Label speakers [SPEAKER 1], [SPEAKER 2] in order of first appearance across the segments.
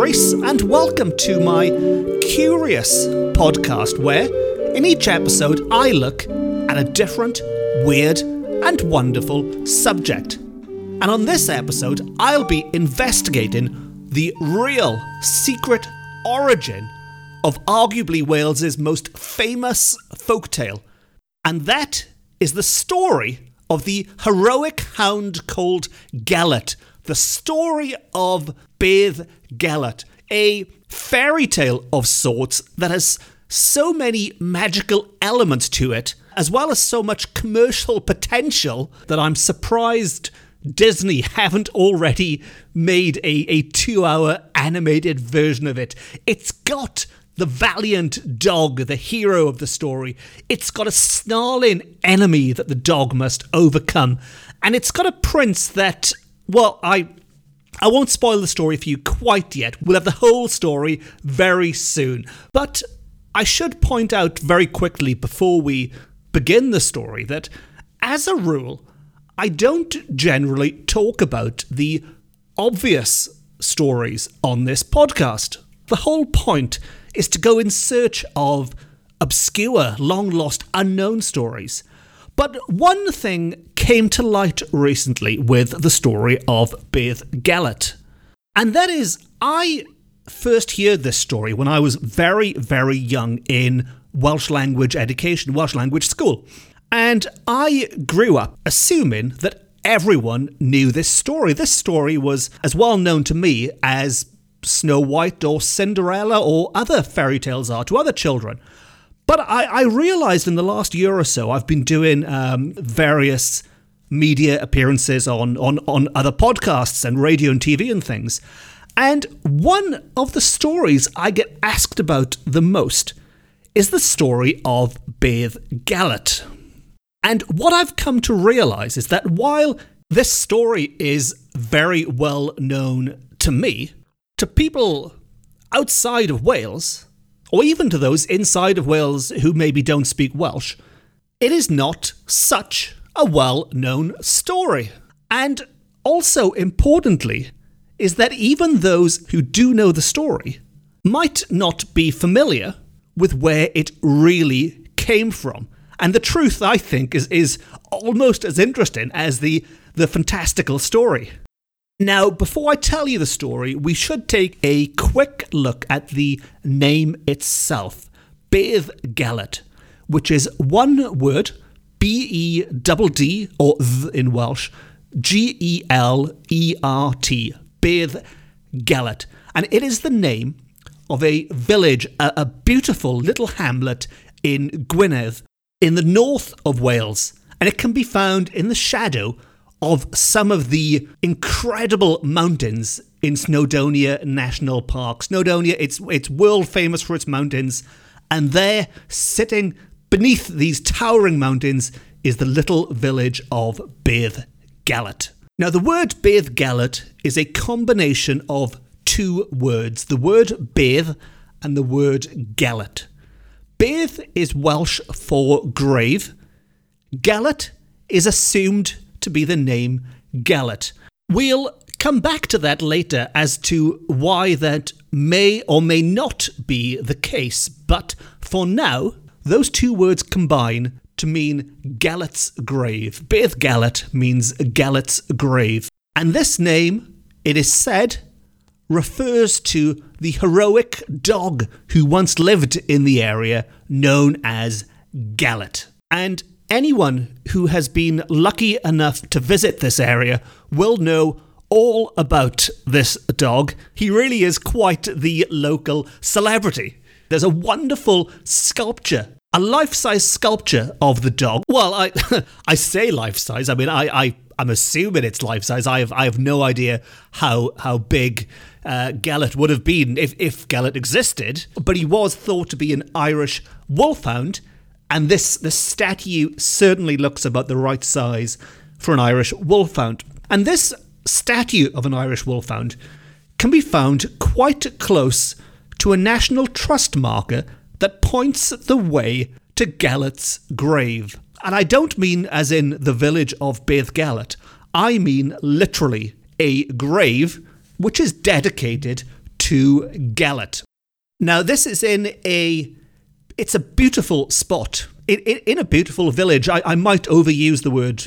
[SPEAKER 1] Hello, I'm Mark Rees, and welcome to my Curious podcast, where in each episode I look at a different, weird, and wonderful subject. And on this episode, I'll be investigating the real secret origin of arguably Wales's most famous folktale, and that is the story of the heroic hound called Gelert, the story of Bedd Gelert, a fairy tale of sorts that has so many magical elements to it, as well as so much commercial potential that I'm surprised Disney haven't already made a, a two hour animated version of it. It's got the valiant dog, the hero of the story. It's got a snarling enemy that the dog must overcome. And it's got a prince that, well, I. I won't spoil the story for you quite yet. We'll have the whole story very soon. But I should point out very quickly before we begin the story that, as a rule, I don't generally talk about the obvious stories on this podcast. The whole point is to go in search of obscure, long lost, unknown stories. But one thing came to light recently with the story of Beddgelert. And that is, I first heard this story when I was very, very young in Welsh language education, Welsh language school. And I grew up assuming that everyone knew this story. This story was as well known to me as Snow White or Cinderella or other fairy tales are to other children. But I, I realized in the last year or so, I've been doing um, various media appearances on, on, on other podcasts and radio and TV and things. And one of the stories I get asked about the most is the story of Beddh Gelert. And what I've come to realize is that while this story is very well known to me, to people outside of Wales, or even to those inside of Wales who maybe don't speak Welsh, it is not such a well known story. And also, importantly, is that even those who do know the story might not be familiar with where it really came from. And the truth, I think, is, is almost as interesting as the, the fantastical story. Now, before I tell you the story, we should take a quick look at the name itself Beddh Gelert, which is one word B E D D, or th in Welsh, G E L E R T, Beddh Gelert. And it is the name of a village, a, a beautiful little hamlet in Gwynedd, in the north of Wales. And it can be found in the shadow of some of the incredible mountains in Snowdonia National Park. Snowdonia, it's it's world famous for its mountains, and there, sitting beneath these towering mountains, is the little village of Beddh Gelert. Now, the word Beddgelert is a combination of two words: the word Bedd and the word Gelert. Bedd is Welsh for grave. Gelert is assumed to be the name Gelert. We'll come back to that later as to why that may or may not be the case, but for now, those two words combine to mean Gelert's grave. Beddgelert means Gelert's grave. And this name, it is said, refers to the heroic dog who once lived in the area known as Gelert. And anyone who has been lucky enough to visit this area will know all about this dog. He really is quite the local celebrity. There's a wonderful sculpture, a life-size sculpture of the dog. Well, I I say life-size. I mean, I, I I'm assuming it's life-size. I have I have no idea how how big uh, Gelert would have been if if Gelert existed. But he was thought to be an Irish wolfhound and this, this statue certainly looks about the right size for an Irish wolfhound. And this statue of an Irish wolfhound can be found quite close to a National Trust marker that points the way to Gelert's grave. And I don't mean as in the village of Beddgelert, I mean literally a grave which is dedicated to Gelert. Now, this is in a it's a beautiful spot in, a beautiful village. I, I might overuse the word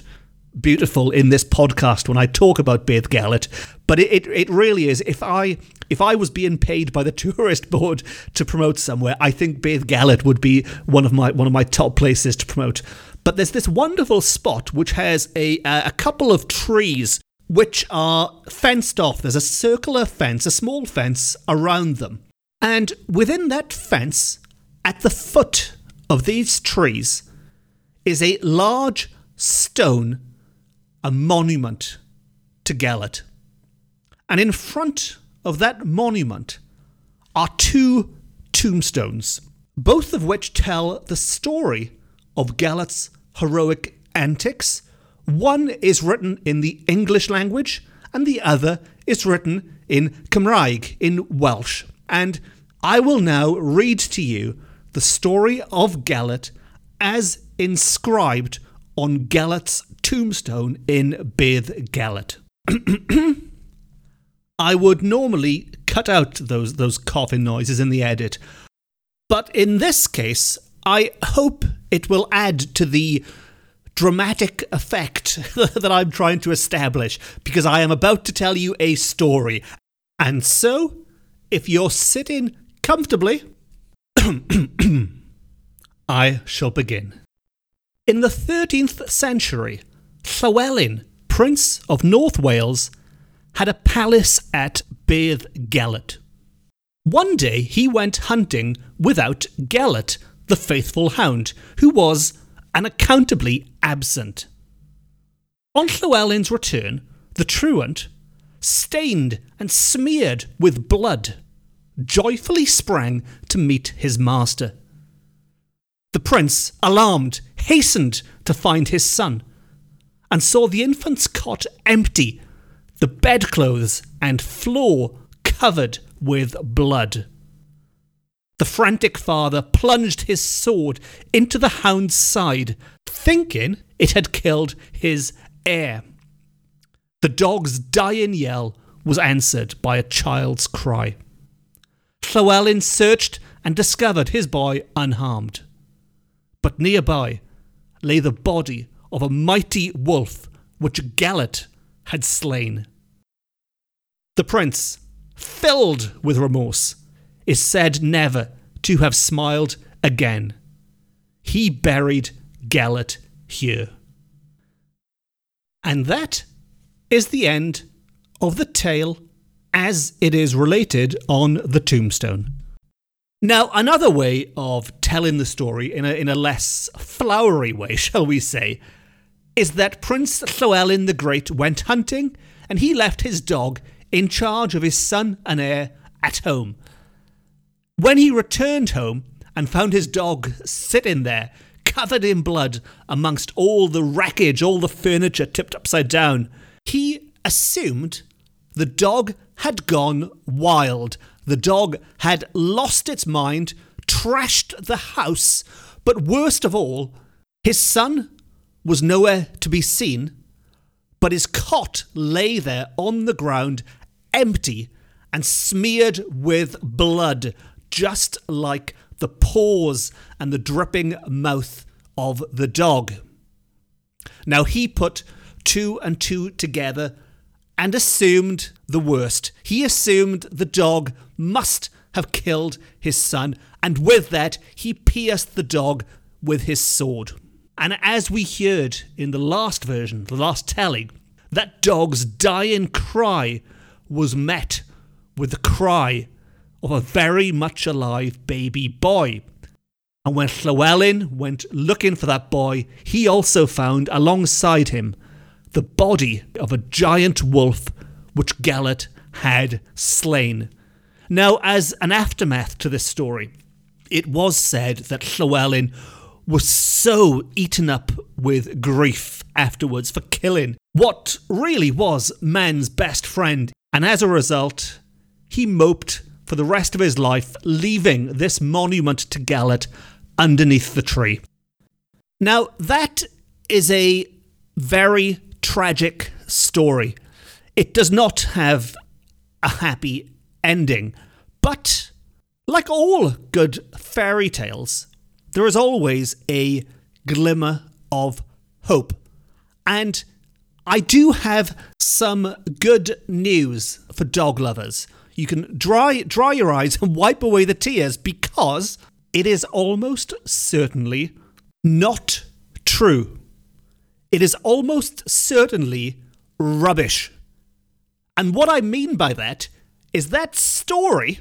[SPEAKER 1] beautiful in this podcast when I talk about Beddgelert, but it, it, it really is. If I if I was being paid by the tourist board to promote somewhere, I think Beddgelert would be one of my one of my top places to promote. But there's this wonderful spot which has a a couple of trees which are fenced off. There's a circular fence, a small fence around them. And within that fence, at the foot of these trees, is a large stone, a monument to Gelert. And in front of that monument are two tombstones, both of which tell the story of Gelert's heroic antics. One is written in the English language, and the other is written in Cymraeg, in Welsh. And I will now read to you the story of Gelert as inscribed on Gelert's tombstone in Beddgelert. I would normally cut out those those coughing noises in the edit, but in this case, I hope it will add to the dramatic effect that I'm trying to establish because I am about to tell you a story. And so, if you're sitting comfortably, I shall begin. In the 13th century, Llywelyn, Prince of North Wales, had a palace at Beith Gelert. One day he went hunting without Gelert, the faithful hound, who was unaccountably absent. On Llywelyn's return, the truant, stained and smeared with blood, joyfully sprang to meet his master. The prince, alarmed, hastened to find his son, and saw the infant's cot empty, the bedclothes and floor covered with blood. The frantic father plunged his sword into the hound's side, thinking it had killed his heir. The dog's dying yell was answered by a child's cry. Llywelyn searched and discovered his boy unharmed. But nearby lay the body of a mighty wolf which Gelert had slain. The prince, filled with remorse, is said never to have smiled again. He buried Gelert here. And that is the end of the tale as it is related on the tombstone. Now, another way of telling the story in a, in a less flowery way, shall we say, is that Prince Llywelyn the Great went hunting and he left his dog in charge of his son and heir at home. When he returned home and found his dog sitting there, covered in blood amongst all the wreckage, all the furniture tipped upside down, he assumed the dog had gone wild. The dog had lost its mind, trashed the house, but worst of all, his son was nowhere to be seen, but his cot lay there on the ground, empty and smeared with blood, just like the paws and the dripping mouth of the dog. Now he put two and two together and assumed the worst. He assumed the dog must have killed his son, and with that, he pierced the dog with his sword. And as we heard in the last version, the last telling, that dog's dying cry was met with the cry of a very much alive baby boy. And when Llywelyn went looking for that boy, he also found alongside him the body of a giant wolf which Gelert had slain. Now, as an aftermath to this story, it was said that Llywelyn was so eaten up with grief afterwards for killing what really was man's best friend, and as a result, he moped for the rest of his life, leaving this monument to Gelert underneath the tree. Now, that is a very tragic story. It does not have a happy ending. But like all good fairy tales, there is always a glimmer of hope. And I do have some good news for dog lovers. You can dry dry your eyes and wipe away the tears because it is almost certainly not true. It is almost certainly rubbish. And what I mean by that is that story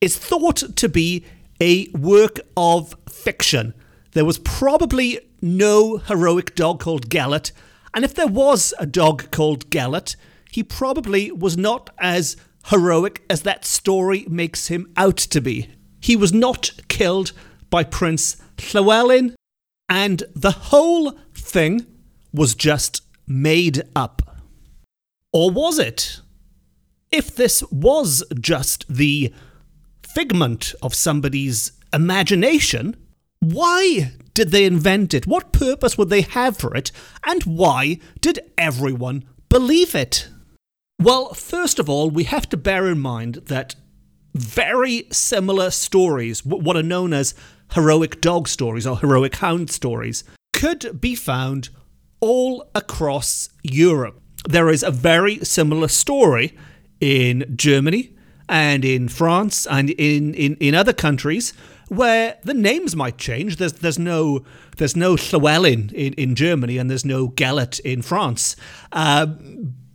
[SPEAKER 1] is thought to be a work of fiction. There was probably no heroic dog called Gelert, and if there was a dog called Gelert, he probably was not as heroic as that story makes him out to be. He was not killed by Prince Llywelyn, and the whole thing was just made up. Or was it? If this was just the figment of somebody's imagination, why did they invent it? What purpose would they have for it? And why did everyone believe it? Well, first of all, we have to bear in mind that very similar stories, what are known as heroic dog stories or heroic hound stories, could be found all across Europe. There is a very similar story in Germany and in France and in, in, in other countries where the names might change. There's there's no there's no Llywelyn in, in Germany and there's no Gelert in France. Uh,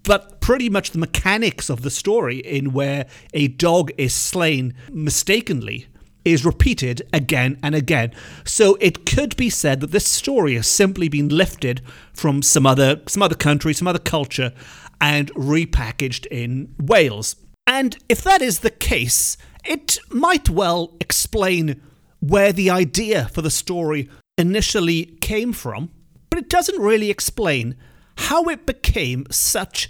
[SPEAKER 1] but pretty much the mechanics of the story in where a dog is slain mistakenly is repeated again and again. So it could be said that this story has simply been lifted from some other some other country, some other culture, and repackaged in Wales. And if that is the case, it might well explain where the idea for the story initially came from, but it doesn't really explain how it became such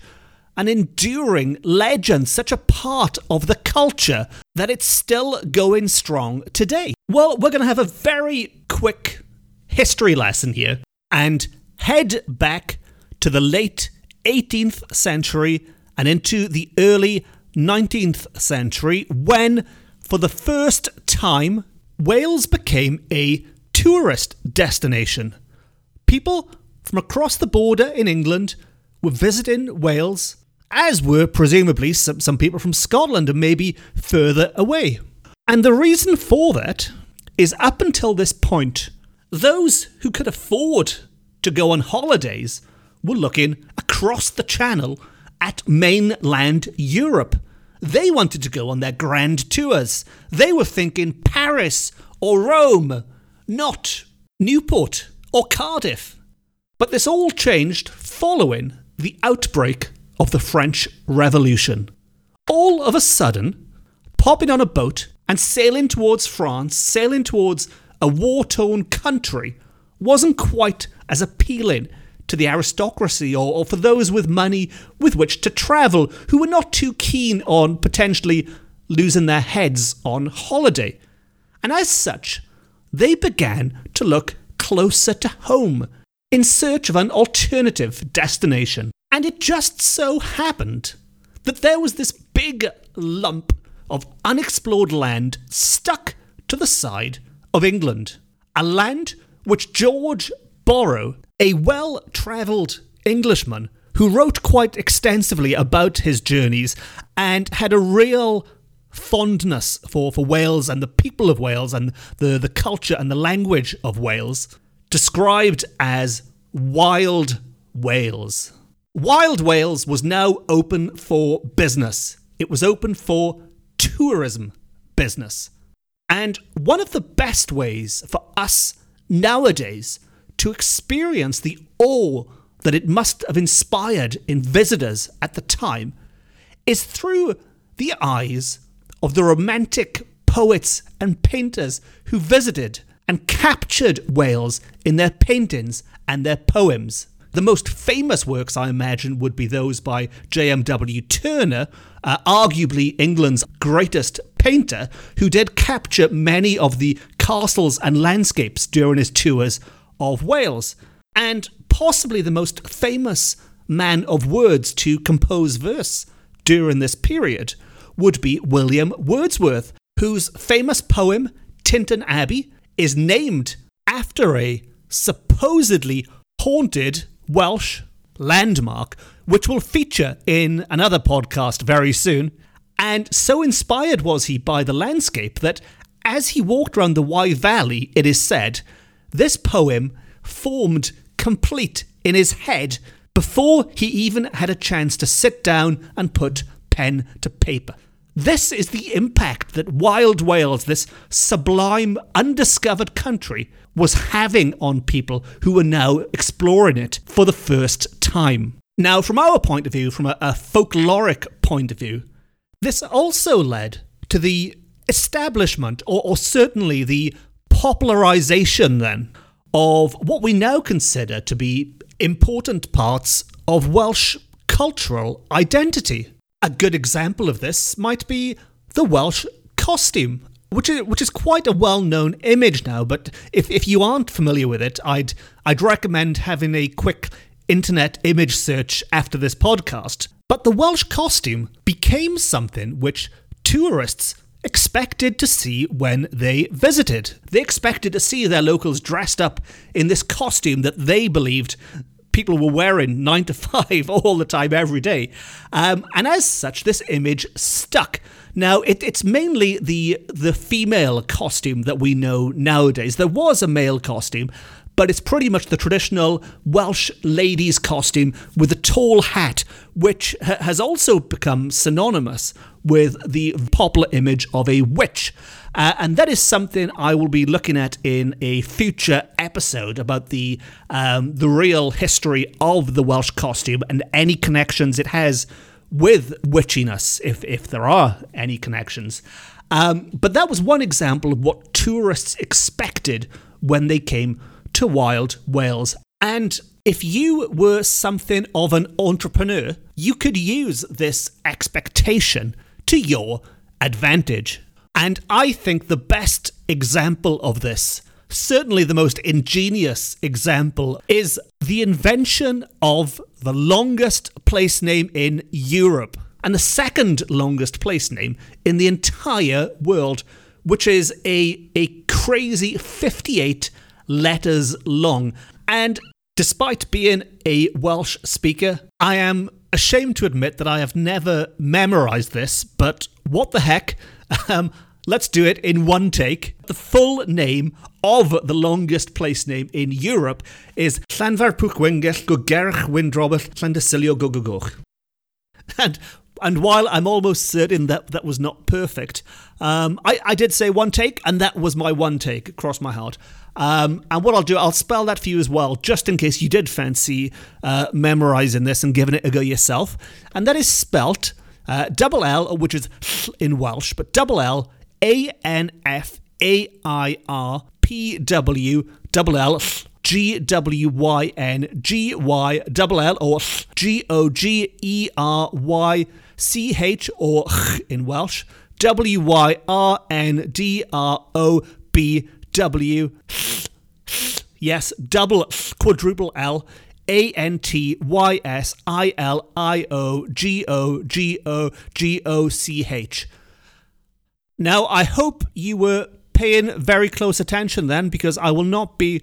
[SPEAKER 1] an enduring legend, such a part of the culture that it's still going strong today. Well, we're going to have a very quick history lesson here and head back to the late 18th century and into the early 19th century when, for the first time, Wales became a tourist destination. People from across the border in England were visiting Wales, as were presumably some, some people from Scotland and maybe further away. And the reason for that is up until this point, those who could afford to go on holidays were looking across the channel at mainland Europe. They wanted to go on their grand tours. They were thinking Paris or Rome, not Newport or Cardiff. But this all changed following the outbreak of the French Revolution. All of a sudden, popping on a boat and sailing towards France, sailing towards a war torn country, wasn't quite as appealing to the aristocracy or, or for those with money with which to travel who were not too keen on potentially losing their heads on holiday. And as such, they began to look closer to home in search of an alternative destination. And it just so happened that there was this big lump of unexplored land stuck to the side of England. A land which George Borrow a well travelled Englishman who wrote quite extensively about his journeys and had a real fondness for, for Wales and the people of Wales and the, the culture and the language of Wales, described as Wild Wales. Wild Wales was now open for business. It was open for tourism business. And one of the best ways for us nowadays to experience the awe that it must have inspired in visitors at the time is through the eyes of the romantic poets and painters who visited and captured Wales in their paintings and their poems. The most famous works, I imagine, would be those by J.M.W. Turner, uh, arguably England's greatest painter, who did capture many of the castles and landscapes during his tours of Wales, and possibly the most famous man of words to compose verse during this period would be William Wordsworth, whose famous poem, Tintern Abbey, is named after a supposedly haunted Welsh landmark, which will feature in another podcast very soon. And so inspired was he by the landscape that as he walked around the Wye Valley, it is said, this poem formed complete in his head before he even had a chance to sit down and put pen to paper. This is the impact that Wild Wales, this sublime, undiscovered country, was having on people who were now exploring it for the first time. Now, from our point of view, from a, a folkloric point of view, this also led to the establishment, or, or certainly the popularization then, of what we now consider to be important parts of Welsh cultural identity. A good example of this might be the Welsh costume, which is which is quite a well-known image now. But if, if you aren't familiar with it, I'd I'd recommend having a quick internet image search after this podcast. But the Welsh costume became something which tourists expected to see when they visited. They expected to see their locals dressed up in this costume that they believed people were wearing nine to five all the time, every day. Um, and as such, this image stuck. Now, it, it's mainly the the female costume that we know nowadays. There was a male costume, but it's pretty much the traditional Welsh lady's costume with a tall hat, which ha- has also become synonymous with the popular image of a witch. Uh, and that is something I will be looking at in a future episode about the um, the real history of the Welsh costume and any connections it has with witchiness, if if there are any connections. Um, but that was one example of what tourists expected when they came to Wild Wales. And if you were something of an entrepreneur, you could use this expectation to your advantage. And I think the best example of this, certainly the most ingenious example, is the invention of the longest place name in Europe and the second longest place name in the entire world, which is a, a crazy 58 letters long. And despite being a Welsh speaker, I am ashamed to admit that I have never memorized this, but what the heck? Um, let's do it in one take. The full name of the longest place name in Europe is Llanfair Windrobert Llandasilio Gogogoch. And and while I'm almost certain that that was not perfect, um, I, I did say one take, and that was my one take across my heart. Um, and what I'll do, I'll spell that for you as well, just in case you did fancy uh, memorizing this and giving it a go yourself. And that is spelt uh, double L, which is in Welsh, but double L A N F A I R P W double L G W Y N G Y double L or G O G E R Y C H or in Welsh W Y R N D R O B W. Yes, double quadruple L. A N T Y S I L I O G O G O G O C H. Now, I hope you were paying very close attention then, because I will not be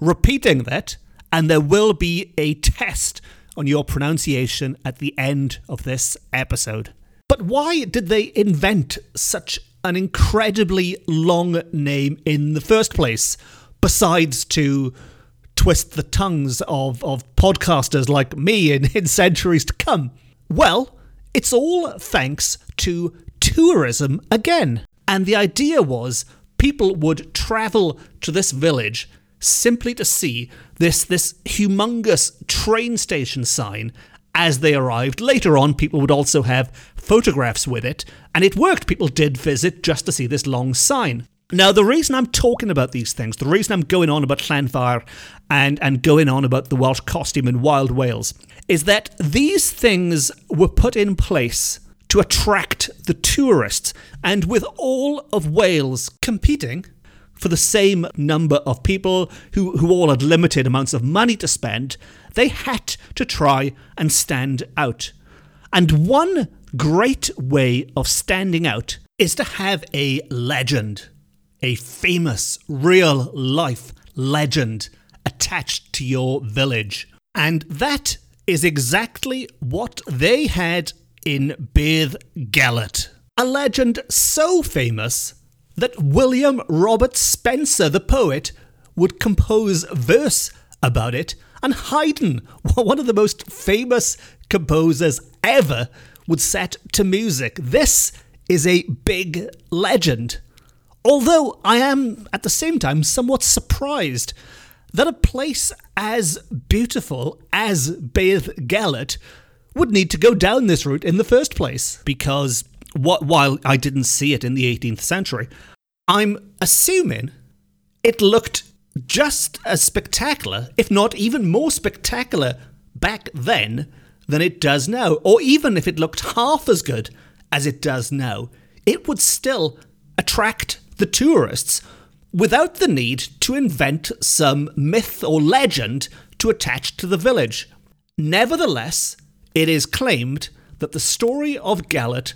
[SPEAKER 1] repeating that, and there will be a test on your pronunciation at the end of this episode. But why did they invent such an incredibly long name in the first place, besides to twist the tongues of, of podcasters like me in, in centuries to come? Well, it's all thanks to tourism again. And the idea was people would travel to this village simply to see this, this humongous train station sign as they arrived. Later on, people would also have photographs with it, and it worked. People did visit just to see this long sign. Now, the reason I'm talking about these things, the reason I'm going on about Llanfair and, and going on about the Welsh costume in Wild Wales, is that these things were put in place to attract the tourists, and with all of Wales competing for the same number of people who, who all had limited amounts of money to spend, they had to try and stand out. And one great way of standing out is to have a legend, a famous, real life legend attached to your village. And that is exactly what they had in Beith Galet. A legend so famous that William Robert Spencer, the poet, would compose verse about it, and Haydn, one of the most famous composers ever, would set to music. This is a big legend. Although I am at the same time somewhat surprised that a place as beautiful as Beddgelert would need to go down this route in the first place. Because what, while I didn't see it in the 18th century, I'm assuming it looked just as spectacular, if not even more spectacular, back then than it does now. Or even if it looked half as good as it does now, it would still attract the tourists without the need to invent some myth or legend to attach to the village. Nevertheless, it is claimed that the story of Gelert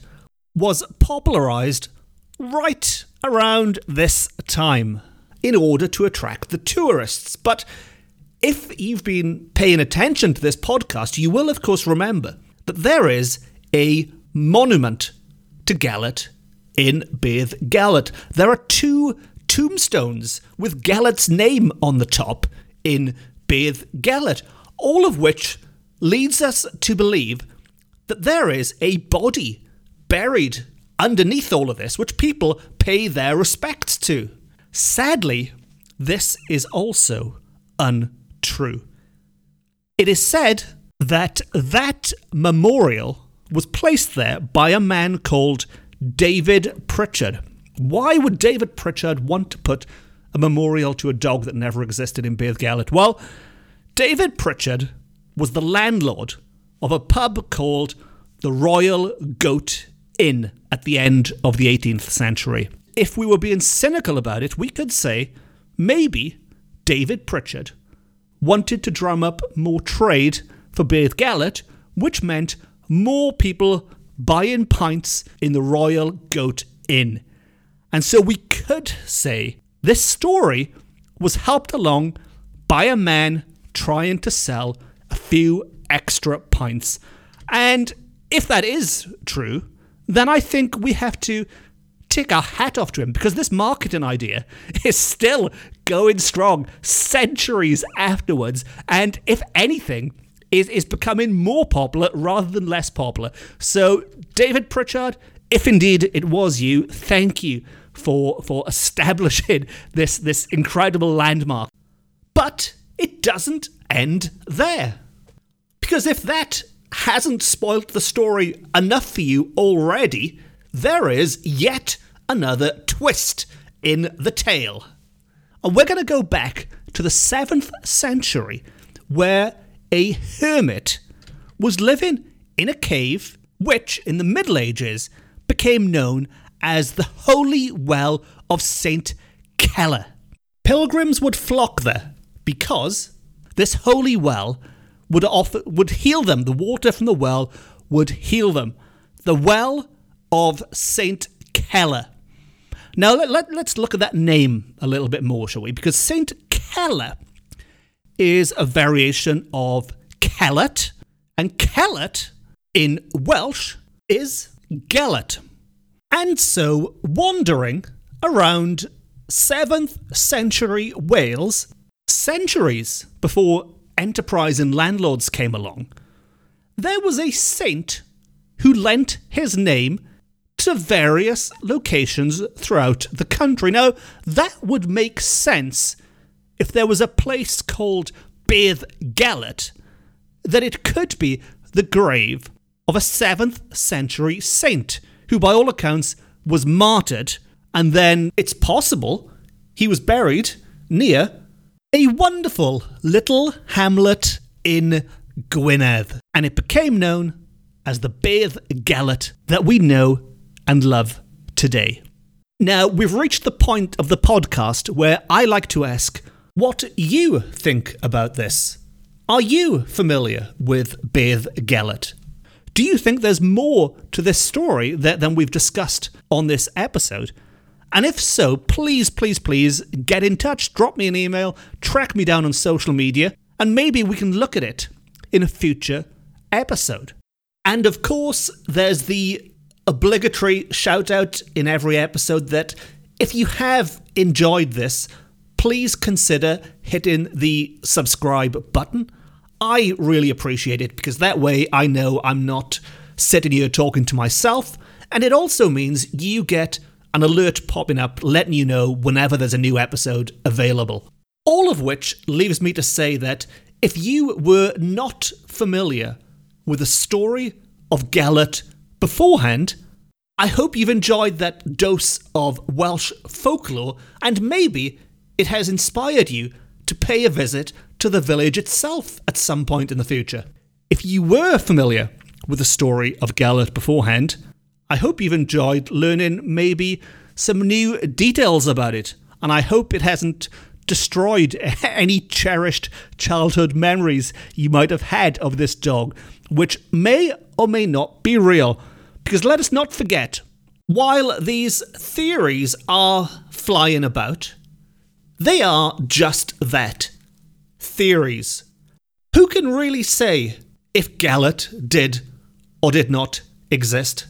[SPEAKER 1] was popularised right around this time in order to attract the tourists. But if you've been paying attention to this podcast, you will, of course, remember that there is a monument to Gelert in Beddgelert. There are two tombstones with Gelert's name on the top in Beith Galet, all of which leads us to believe that there is a body buried underneath all of this, which people pay their respects to. Sadly, this is also untrue. It is said that that memorial was placed there by a man called David Pritchard. Why would David Pritchard want to put a memorial to a dog that never existed in Beddgelert? Well, David Pritchard was the landlord of a pub called the Royal Goat Inn at the end of the 18th century. If we were being cynical about it, we could say maybe David Pritchard wanted to drum up more trade for Beddgelert, which meant more people buying pints in the Royal Goat Inn. And so we could say this story was helped along by a man trying to sell a few extra pints. And if that is true, then I think we have to take our hat off to him because this marketing idea is still going strong centuries afterwards. And if anything, is, is becoming more popular rather than less popular. So, David Pritchard, if indeed it was you, thank you for for establishing this this incredible landmark. But it doesn't end there. Because if that hasn't spoilt the story enough for you already, there is yet another twist in the tale. And we're going to go back to the 7th century, where a hermit was living in a cave which, in the Middle Ages, became known as the Holy Well of St. Celert. Pilgrims would flock there because this holy well would offer would heal them. The water from the well would heal them. The well of Saint Celert. Now let, let, let's look at that name a little bit more, shall we? Because Saint Celert is a variation of Celert, and Celert in Welsh is Gelert. And so, wandering around 7th century Wales, centuries before enterprise and landlords came along, there was a saint who lent his name to various locations throughout the country. Now, that would make sense if there was a place called Beith Galet, that it could be the grave of a 7th century saint who, by all accounts, was martyred, and then it's possible he was buried near a wonderful little hamlet in Gwynedd, and it became known as the Beith Galet that we know and love today. Now, we've reached the point of the podcast where I like to ask what you think about this. Are you familiar with Beith Galet? Do you think there's more to this story that, than we've discussed on this episode? And if so, please, please, please get in touch, drop me an email, track me down on social media, and maybe we can look at it in a future episode. And of course, there's the obligatory shout out in every episode that if you have enjoyed this, please consider hitting the subscribe button. I really appreciate it because that way I know I'm not sitting here talking to myself, and it also means you get an alert popping up letting you know whenever there's a new episode available. All of which leaves me to say that if you were not familiar with the story of Gelert beforehand, I hope you've enjoyed that dose of Welsh folklore and maybe it has inspired you to pay a visit to the village itself at some point in the future. If you were familiar with the story of Gelert beforehand, I hope you've enjoyed learning maybe some new details about it, and I hope it hasn't destroyed any cherished childhood memories you might have had of this dog, which may or may not be real. Because let us not forget, while these theories are flying about, they are just that theories. Who can really say if Gelert did or did not exist?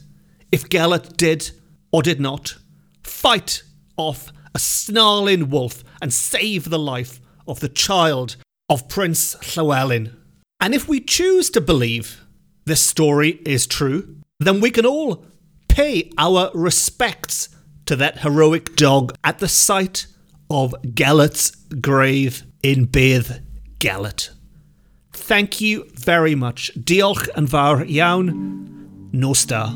[SPEAKER 1] If Gelert did or did not fight off a snarling wolf and save the life of the child of Prince Llywelyn? And if we choose to believe this story is true, then we can all pay our respects to that heroic dog at the site of Gelert's grave in Bedd Gelert. Thank you very much. Diolch yn fawr iawn. Nos da.